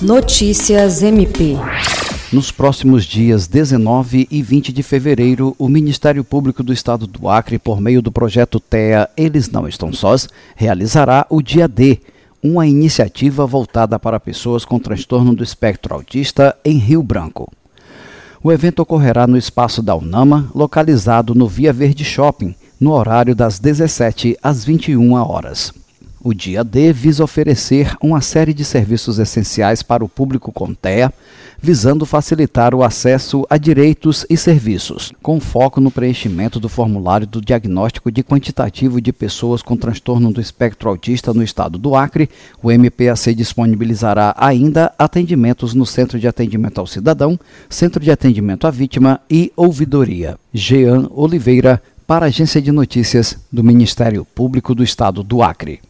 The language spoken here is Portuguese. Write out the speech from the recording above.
Notícias MP. Nos próximos dias 19 e 20 de fevereiro, o Ministério Público do Estado do Acre, por meio do projeto TEA Eles Não Estão Sós, realizará o Dia D, uma iniciativa voltada para pessoas com transtorno do espectro autista em Rio Branco. O evento ocorrerá no espaço da UNAMA, localizado no Via Verde Shopping, no horário das 17 às 21 horas. O dia D visa oferecer uma série de serviços essenciais para o público com TEA, visando facilitar o acesso a direitos e serviços, com foco no preenchimento do formulário do diagnóstico de quantitativo de pessoas com transtorno do espectro autista no estado do Acre. O MPAC disponibilizará ainda atendimentos no Centro de Atendimento ao Cidadão, Centro de Atendimento à Vítima e Ouvidoria. Jean Oliveira, para a Agência de Notícias do Ministério Público do Estado do Acre.